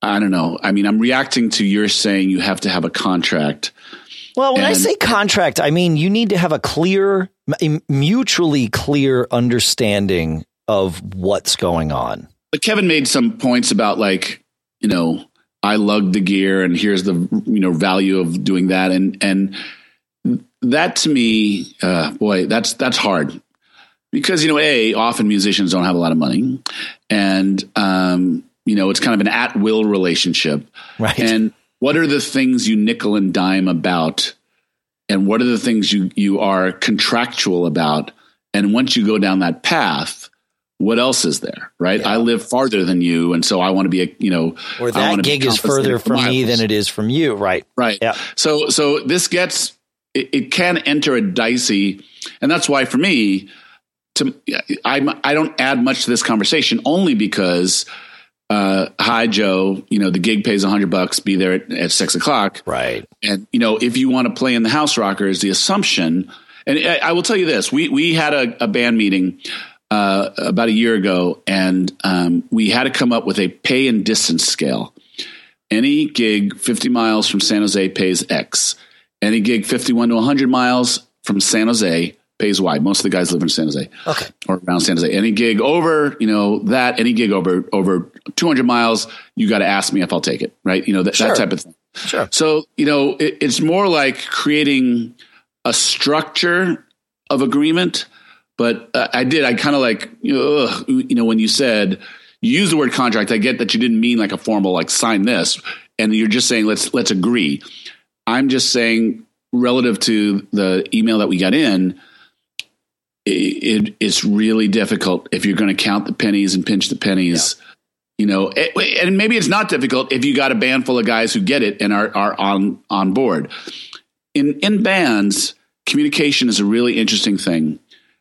I don't know. I mean, I'm reacting to your saying you have to have a contract. Well, when and, I say contract, I mean you need to have a clear, mutually clear understanding of what's going on. But Kevin made some points about like, you know, I lugged the gear and here's the you know value of doing that and and that to me, uh, boy, that's that's hard because you know, a often musicians don't have a lot of money, and um, you know, it's kind of an at will relationship. Right. And what are the things you nickel and dime about? And what are the things you, you are contractual about? And once you go down that path, what else is there? Right. Yeah. I live farther than you. And so I want to be a, you know, or that gig is further from me than it is from you. Right. Right. Yeah. So, so this gets, it, it can enter a dicey, and that's why for me, to I I don't add much to this conversation only because uh, hi Joe, you know, the gig pays a hundred bucks, be there at, at, six o'clock. Right. And, you know, if you want to play in the house rockers, the assumption, and I, I will tell you this, we, we had a, a band meeting, uh, about a year ago and, um, we had to come up with a pay and distance scale. Any gig 50 miles from San Jose pays X. Any gig 51 to 100 miles from San Jose pays wide. Most of the guys live in San Jose, okay, or around San Jose. Any gig over, you know, that any gig over over 200 miles, you got to ask me if I'll take it, right? You know, that, sure. that type of thing. Sure. So you know, it, it's more like creating a structure of agreement. But uh, I did. I kind of like you know, you know when you said you use the word contract. I get that you didn't mean like a formal like sign this, and you're just saying let's let's agree. I'm just saying relative to the email that we got in it, it's really difficult if you're going to count the pennies and pinch the pennies. Yeah. You know, eh, and maybe it's not difficult if you got a band full of guys who get it and are are on on board. In in bands, communication is a really interesting thing.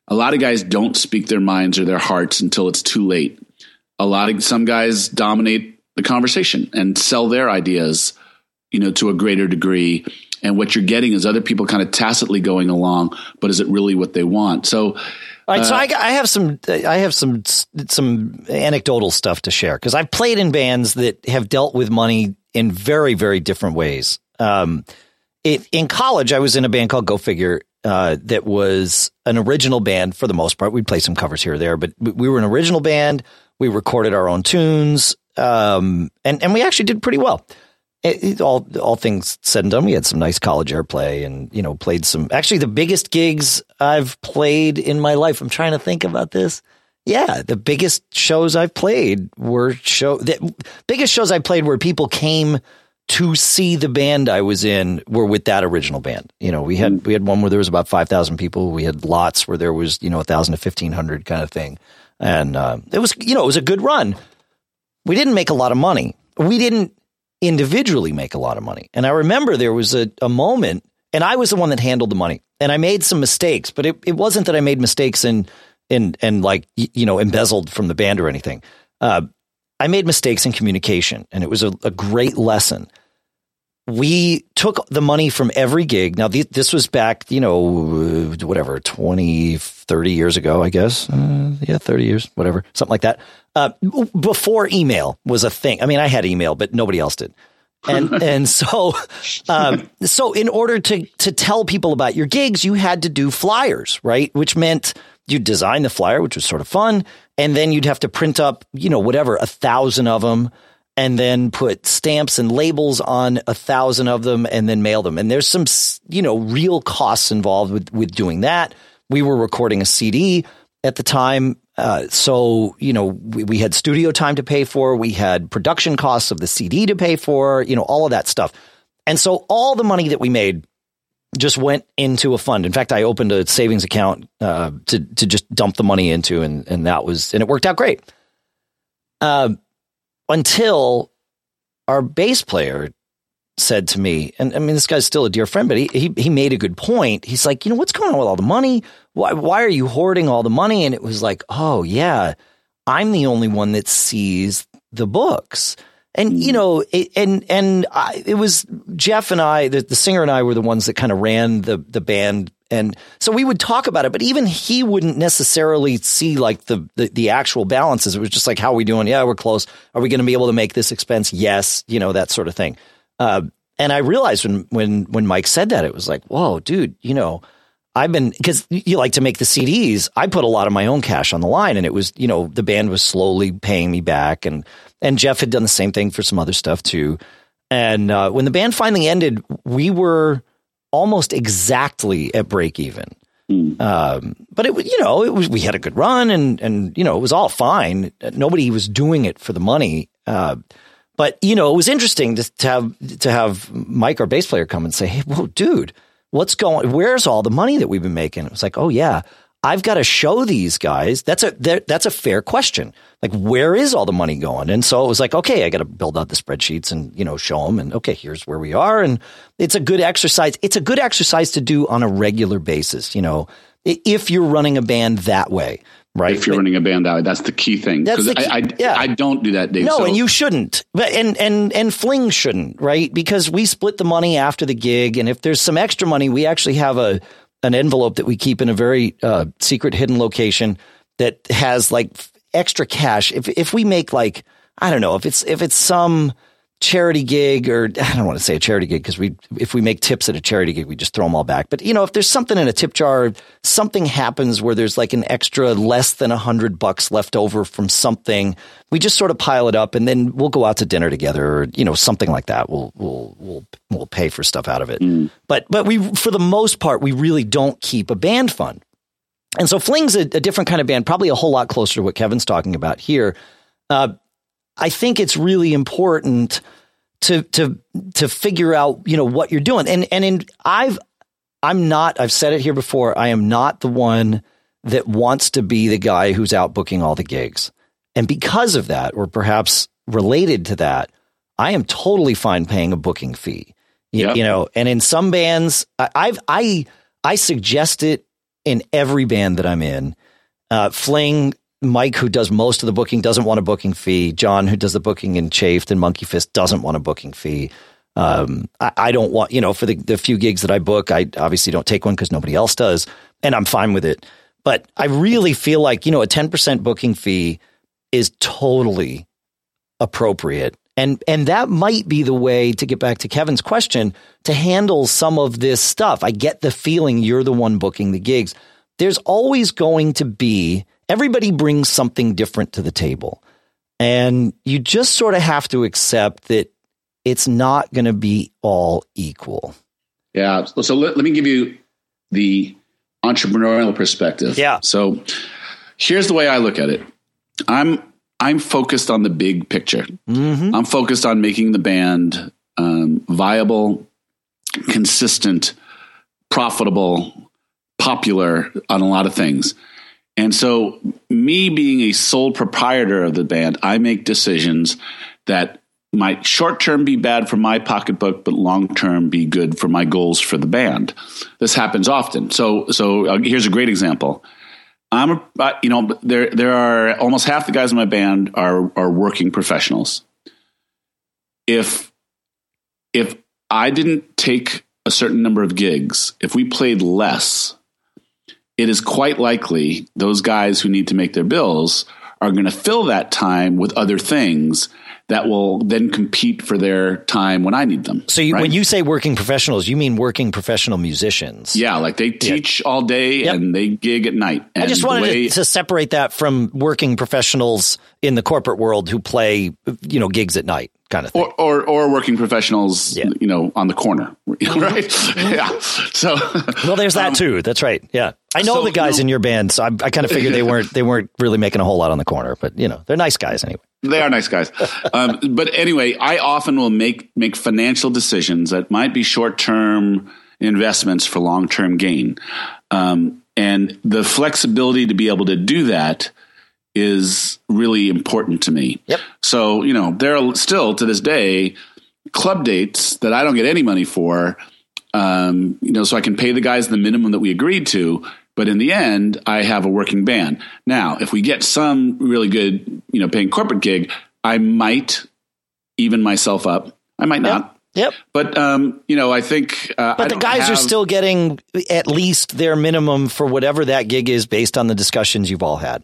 A lot of guys don't speak their minds or their hearts until it's too late. A lot of some guys dominate the conversation and sell their ideas, you know, to a greater degree and what you're getting is other people kind of tacitly going along, but is it really what they want? So, all right, uh, so I, I, have some I have some some anecdotal stuff to share because I've played in bands that have dealt with money in very very different ways. Um, it, in college, I was in a band called Go Figure uh, that was an original band for the most part. We'd play some covers here or there, but we were an original band. We recorded our own tunes, um, and and we actually did pretty well it, it, all all things said and done, we had some nice college airplay, and you know, played some. Actually, the biggest gigs I've played in my life. I'm trying to think about this. Yeah, the biggest shows I've played were show the biggest shows I played where people came to see the band I was in were with that original band. You know, we had mm. we had one where there was about five thousand people. We had lots where there was you know a thousand to fifteen hundred kind of thing, and uh, it was you know it was a good run. We didn't make a lot of money. We didn't individually make a lot of money. And I remember there was a, a moment, and I was the one that handled the money, and I made some mistakes, but it, it wasn't that I made mistakes in and and like you know embezzled from the band or anything. Uh, I made mistakes in communication, and it was a, a great lesson we took the money from every gig. Now, th- this was back, you know, whatever, 20, 30 years ago, I guess. Uh, yeah, 30 years, whatever, something like that. Uh, before email was a thing. I mean, I had email, but nobody else did. And, and so, um, so in order to, to tell people about your gigs, you had to do flyers, right? Which meant you design the flyer, which was sort of fun. And then you'd have to print up, you know, whatever, a thousand of them and then put stamps and labels on a thousand of them and then mail them. And there's some, you know, real costs involved with, with doing that. We were recording a CD at the time. Uh, so, you know, we, we had studio time to pay for. We had production costs of the CD to pay for, you know, all of that stuff. And so all the money that we made just went into a fund. In fact, I opened a savings account uh, to to just dump the money into, and and that was and it worked out great. Uh, until our bass player said to me, and I mean, this guy's still a dear friend, but he, he, he made a good point. He's like, you know, what's going on with all the money? Why, why are you hoarding all the money? And it was like, oh, yeah, I'm the only one that sees the books. And, you hmm. know, it, and, and I, it was Jeff and I, the, the singer and I were the ones that kind of ran the, the band and so we would talk about it, but even he wouldn't necessarily see like the, the, the actual balances. It was just like, how are we doing? Yeah, we're close. Are we going to be able to make this expense? Yes. You know, that sort of thing. Uh, and I realized when, when, when Mike said that, it was like, whoa, dude, you know, I've been, cause you like to make the CDs. I put a lot of my own cash on the line and it was, you know, the band was slowly paying me back and, and Jeff had done the same thing for some other stuff too. And, uh, when the band finally ended, we were, almost exactly at break even. Mm. Um, but it was, you know, it was, we had a good run and, and, you know, it was all fine. Nobody was doing it for the money. Uh, but, you know, it was interesting to, to, have, to have Mike, our bass player, come and say, Hey, whoa, dude, what's going, where's all the money that we've been making? It was like, Oh yeah, I've got to show these guys. That's a that's a fair question. Like, where is all the money going? And so it was like, okay, I got to build out the spreadsheets and you know show them. And okay, here's where we are. And it's a good exercise. It's a good exercise to do on a regular basis. You know, if you're running a band that way, right? If you're running a band that way, that's the key thing. Key, I, I, yeah. I don't do that, Dave. No, so. and you shouldn't. But and and and Fling shouldn't, right? Because we split the money after the gig, and if there's some extra money, we actually have a an envelope that we keep in a very uh, secret hidden location that has like extra cash. If if we make like I don't know if it's if it's some charity gig or I don't want to say a charity gig because we if we make tips at a charity gig we just throw them all back. But you know if there's something in a tip jar, something happens where there's like an extra less than a hundred bucks left over from something, we just sort of pile it up and then we'll go out to dinner together or you know something like that. We'll we'll we'll we'll pay for stuff out of it. Mm. But but we for the most part we really don't keep a band fund. And so Fling's a, a different kind of band, probably a whole lot closer to what Kevin's talking about here. Uh, I think it's really important to to to figure out you know what you're doing. And and in I've I'm not I've said it here before. I am not the one that wants to be the guy who's out booking all the gigs. And because of that, or perhaps related to that, I am totally fine paying a booking fee. You, yep. you know, and in some bands, I, I've I I suggest it in every band that I'm in. Uh, Fling Mike, who does most of the booking, doesn't want a booking fee. John, who does the booking in Chafed and Monkey Fist, doesn't want a booking fee. Um, I, I, don't want, you know, for the, the few gigs that I book, I obviously don't take one because nobody else does, and I'm fine with it. But I really feel like, you know, a 10% booking fee is totally appropriate. And, and that might be the way to get back to Kevin's question to handle some of this stuff. I get the feeling you're the one booking the gigs. There's always going to be everybody brings something different to the table. And you just sort of have to accept that it's not going to be all equal. Yeah. So let, let me give you the entrepreneurial perspective. Yeah. So here's the way I look at it. I'm I'm focused on the big picture. Mm-hmm. I'm focused on making the band um, viable, consistent, profitable, popular on a lot of things. And so, me being a sole proprietor of the band, I make decisions that might short term be bad for my pocketbook, but long term be good for my goals for the band. This happens often. So, so uh, here's a great example. I'm a, uh, you know, there there are almost half the guys in my band are are working professionals. If if I didn't take a certain number of gigs, if we played less, it is quite likely those guys who need to make their bills are going to fill that time with other things that will then compete for their time when I need them. So you, right? when you say working professionals, you mean working professional musicians? Yeah, like they teach yeah. all day yep. and they gig at night. And I just wanted way- to, to separate that from working professionals in the corporate world who play, you know, gigs at night kind of thing. Or, or, or working professionals, yeah. you know, on the corner, right? yeah. So, well, there's that um, too. That's right. Yeah. I know so, the guys you know, in your band, so I, I kind of figured they weren't, they weren't really making a whole lot on the corner, but you know, they're nice guys anyway. They are nice guys. Um, but anyway, I often will make, make financial decisions that might be short term investments for long term gain. Um, and the flexibility to be able to do that is really important to me. Yep. So, you know, there are still to this day club dates that I don't get any money for, um, you know, so I can pay the guys the minimum that we agreed to. But in the end, I have a working band. Now, if we get some really good, you know, paying corporate gig, I might even myself up. I might not. Yep. But um, you know, I think. Uh, but I the guys have, are still getting at least their minimum for whatever that gig is, based on the discussions you've all had.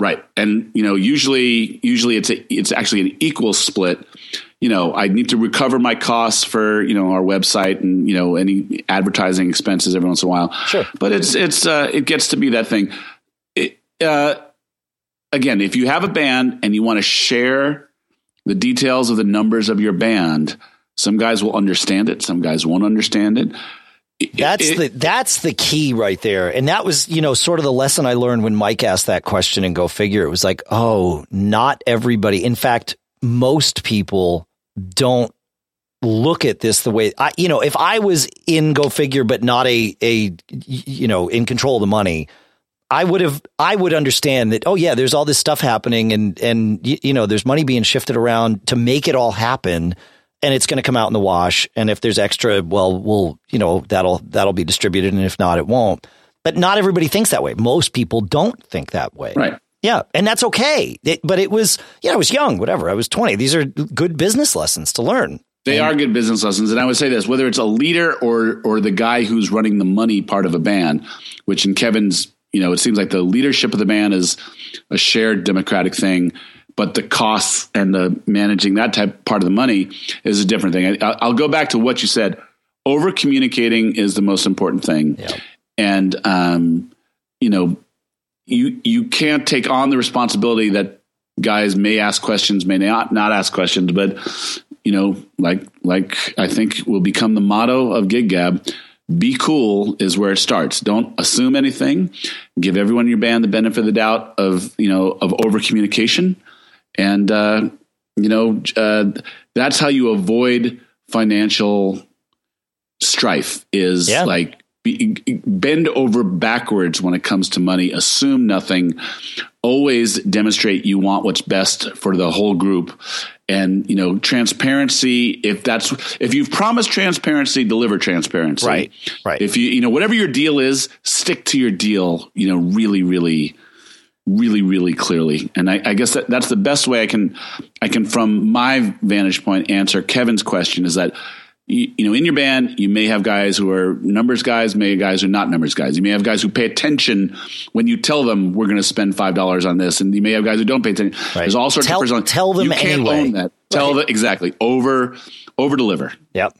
Right. And you know, usually usually it's a, it's actually an equal split. You know, I need to recover my costs for, you know, our website and, you know, any advertising expenses every once in a while. Sure. But it's it's uh it gets to be that thing. It, uh again, if you have a band and you want to share the details of the numbers of your band, some guys will understand it, some guys won't understand it. That's it, the that's the key right there. And that was, you know, sort of the lesson I learned when Mike asked that question and go figure. It was like, oh, not everybody. In fact, most people don't look at this the way I, you know, if I was in go figure, but not a, a, you know, in control of the money, I would have, I would understand that, oh yeah, there's all this stuff happening and, and, you know, there's money being shifted around to make it all happen and it's going to come out in the wash. And if there's extra, well, we'll, you know, that'll, that'll be distributed. And if not, it won't. But not everybody thinks that way. Most people don't think that way. Right. Yeah. And that's okay. It, but it was, yeah, I was young, whatever. I was 20. These are good business lessons to learn. They are good business lessons. And I would say this, whether it's a leader or, or the guy who's running the money part of a band, which in Kevin's, you know, it seems like the leadership of the band is a shared democratic thing but the costs and the managing that type part of the money is a different thing. I, will go back to what you said. Over communicating is the most important thing, yeah. and um, you know, you you can't take on the responsibility that guys may ask questions, may not not ask questions, but you know, like like I think will become the motto of Gig Gab. Be cool is where it starts. Don't assume anything. Give everyone in your band the benefit of the doubt of you know of over communication and uh, you know uh, that's how you avoid financial strife. Is yeah. like be, bend over backwards when it comes to money. Assume nothing. Always demonstrate you want what's best for the whole group. And you know, transparency. If that's if you've promised transparency, deliver transparency. Right. Right. If you you know whatever your deal is, stick to your deal. You know, really, really really, really clearly. And I, I, guess that that's the best way I can, I can, from my vantage point, answer Kevin's question is that, you, you know, in your band, you may have guys who are numbers guys, may have guys who are not numbers guys. You may have guys who pay attention when you tell them we're going to spend $5 on this. And you may have guys who don't pay attention. Right. There's all sorts tell, of personal. Tell them you can't anyway. own that. Tell right. them exactly over, over deliver. Yep.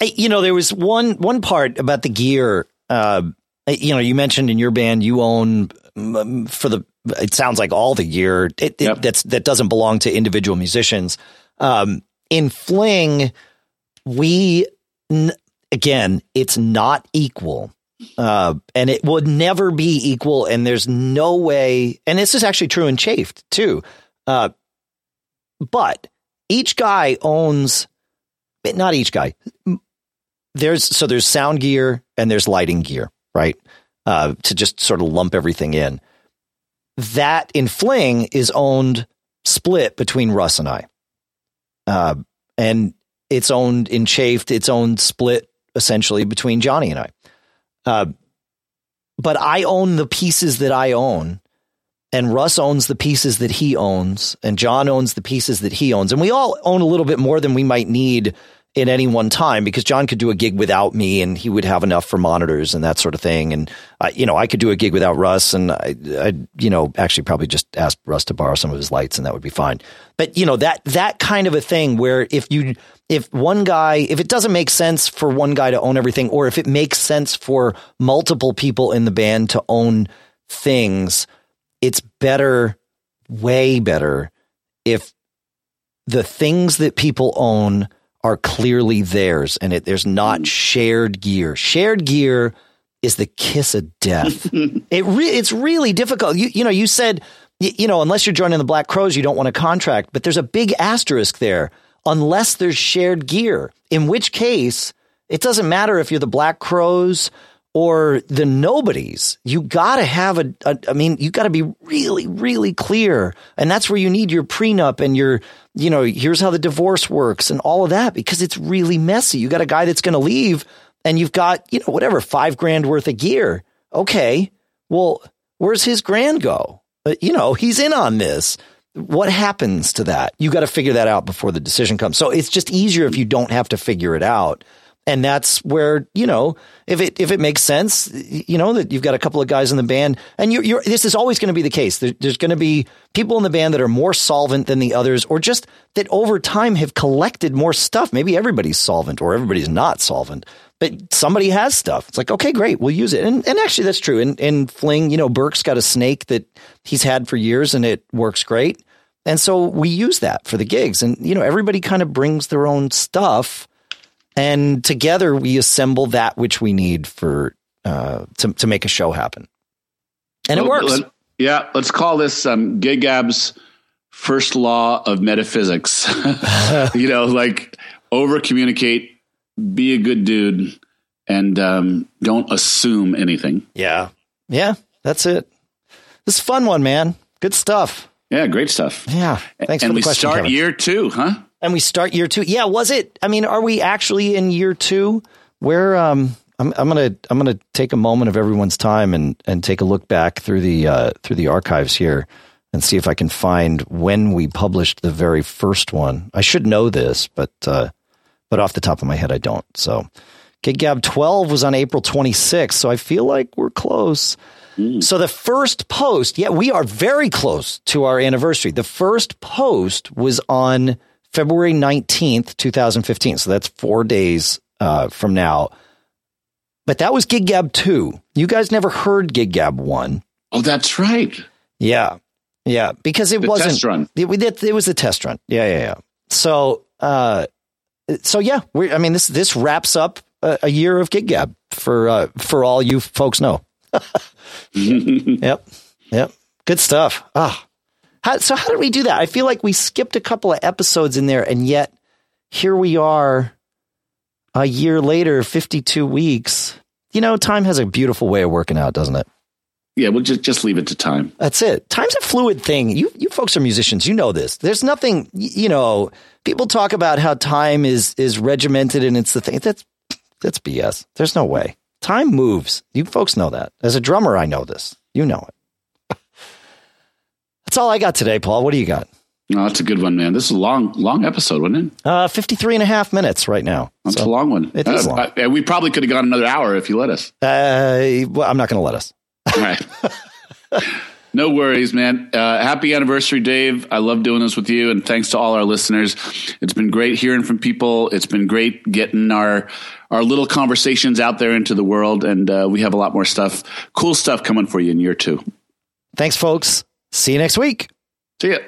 I, you know, there was one, one part about the gear, uh, you know, you mentioned in your band you own for the it sounds like all the year it, yep. that's that doesn't belong to individual musicians. Um, in Fling, we n- again, it's not equal. Uh, and it would never be equal. And there's no way. And this is actually true in Chafed too. Uh, but each guy owns, but not each guy. There's so there's sound gear and there's lighting gear, right? Uh, to just sort of lump everything in that in Fling is owned split between Russ and I. Uh, and it's owned in Chafed, it's owned split essentially between Johnny and I. Uh, but I own the pieces that I own. And Russ owns the pieces that he owns, and John owns the pieces that he owns. And we all own a little bit more than we might need in any one time because John could do a gig without me and he would have enough for monitors and that sort of thing. And I, you know, I could do a gig without Russ and I, I, you know, actually probably just ask Russ to borrow some of his lights and that would be fine. But you know, that, that kind of a thing where if you, if one guy, if it doesn't make sense for one guy to own everything or if it makes sense for multiple people in the band to own things, it's better, way better if the things that people own are clearly theirs and it, there's not mm. shared gear. Shared gear is the kiss of death. it re- it's really difficult. You, you know, you said, you, you know, unless you're joining the Black Crowes, you don't want a contract, but there's a big asterisk there. Unless there's shared gear, in which case it doesn't matter if you're the Black Crowes or the nobodies. You got to have a, a, I mean, you got to be really, really clear. And that's where you need your prenup and your, you know, here's how the divorce works and all of that because it's really messy. You got a guy that's going to leave and you've got, you know, whatever, five grand worth of gear. Okay. Well, where's his grand go? Uh, you know, he's in on this. What happens to that? You got to figure that out before the decision comes. So it's just easier if you don't have to figure it out and that's where you know if it if it makes sense you know that you've got a couple of guys in the band and you're, you're this is always going to be the case. There, there's going to be people in the band that are more solvent than the others or just that over time have collected more stuff. Maybe everybody's solvent or everybody's not solvent but somebody has stuff. It's like okay great we'll use it. And, and actually that's true. And, in fling you know burke's got a snake that he's had for years and it works great. And so we use that for the gigs. And you know everybody kind of brings their own stuff and together we assemble that which we need for uh, to to make a show happen, and well, it works. Let, yeah, let's call this um, Gig Gab's first law of metaphysics. you know, like over communicate, be a good dude, and um, don't assume anything. Yeah, yeah, that's it. This is fun one, man. Good stuff. Yeah, great stuff. Yeah, thanks and for the question. start Kevin. year two, huh? And we start year two. Yeah, was it? I mean, are we actually in year two? Where um, I'm, I'm gonna I'm gonna take a moment of everyone's time and and take a look back through the uh, through the archives here and see if I can find when we published the very first one. I should know this, but uh, but off the top of my head, I don't. So, Gig Gab 12 was on April 26th, so I feel like we're close. Mm. So the first post, yeah, we are very close to our anniversary. The first post was on February 19th, 2015. So that's four days uh, from now. But that was Gig Gab 2. You guys never heard Gig Gab 1. Oh, that's right. Yeah. Yeah. Because it the wasn't. Test run. It, it, it was a test run. Yeah. Yeah. Yeah. So, uh, so yeah, we I mean, this, this wraps up a, a year of Gig Gab for, uh, for all you folks know. yep. Yep. Good stuff. Ah, how, so how did we do that? I feel like we skipped a couple of episodes in there, and yet here we are a year later, 52 weeks. You know, time has a beautiful way of working out, doesn't it? Yeah, we'll just just leave it to time. That's it. Time's a fluid thing. You you folks are musicians. You know this. There's nothing. You know, people talk about how time is is regimented and it's the thing. That's that's BS. There's no way. Time moves. You folks know that. As a drummer, I know this. You know it. That's all I got today, Paul. What do you got? No, that's a good one, man. This is a long, long episode, wasn't it? Uh, 53 and a half minutes right now. That's so a long one. It is uh, long. we probably could have gone another hour if you let us. Uh, well, I'm not going to let us. All right. no worries, man. Uh, happy anniversary, Dave. I love doing this with you. And thanks to all our listeners. It's been great hearing from people. It's been great getting our, our little conversations out there into the world. And uh, we have a lot more stuff, cool stuff coming for you in year two. Thanks, folks. See you next week. See ya.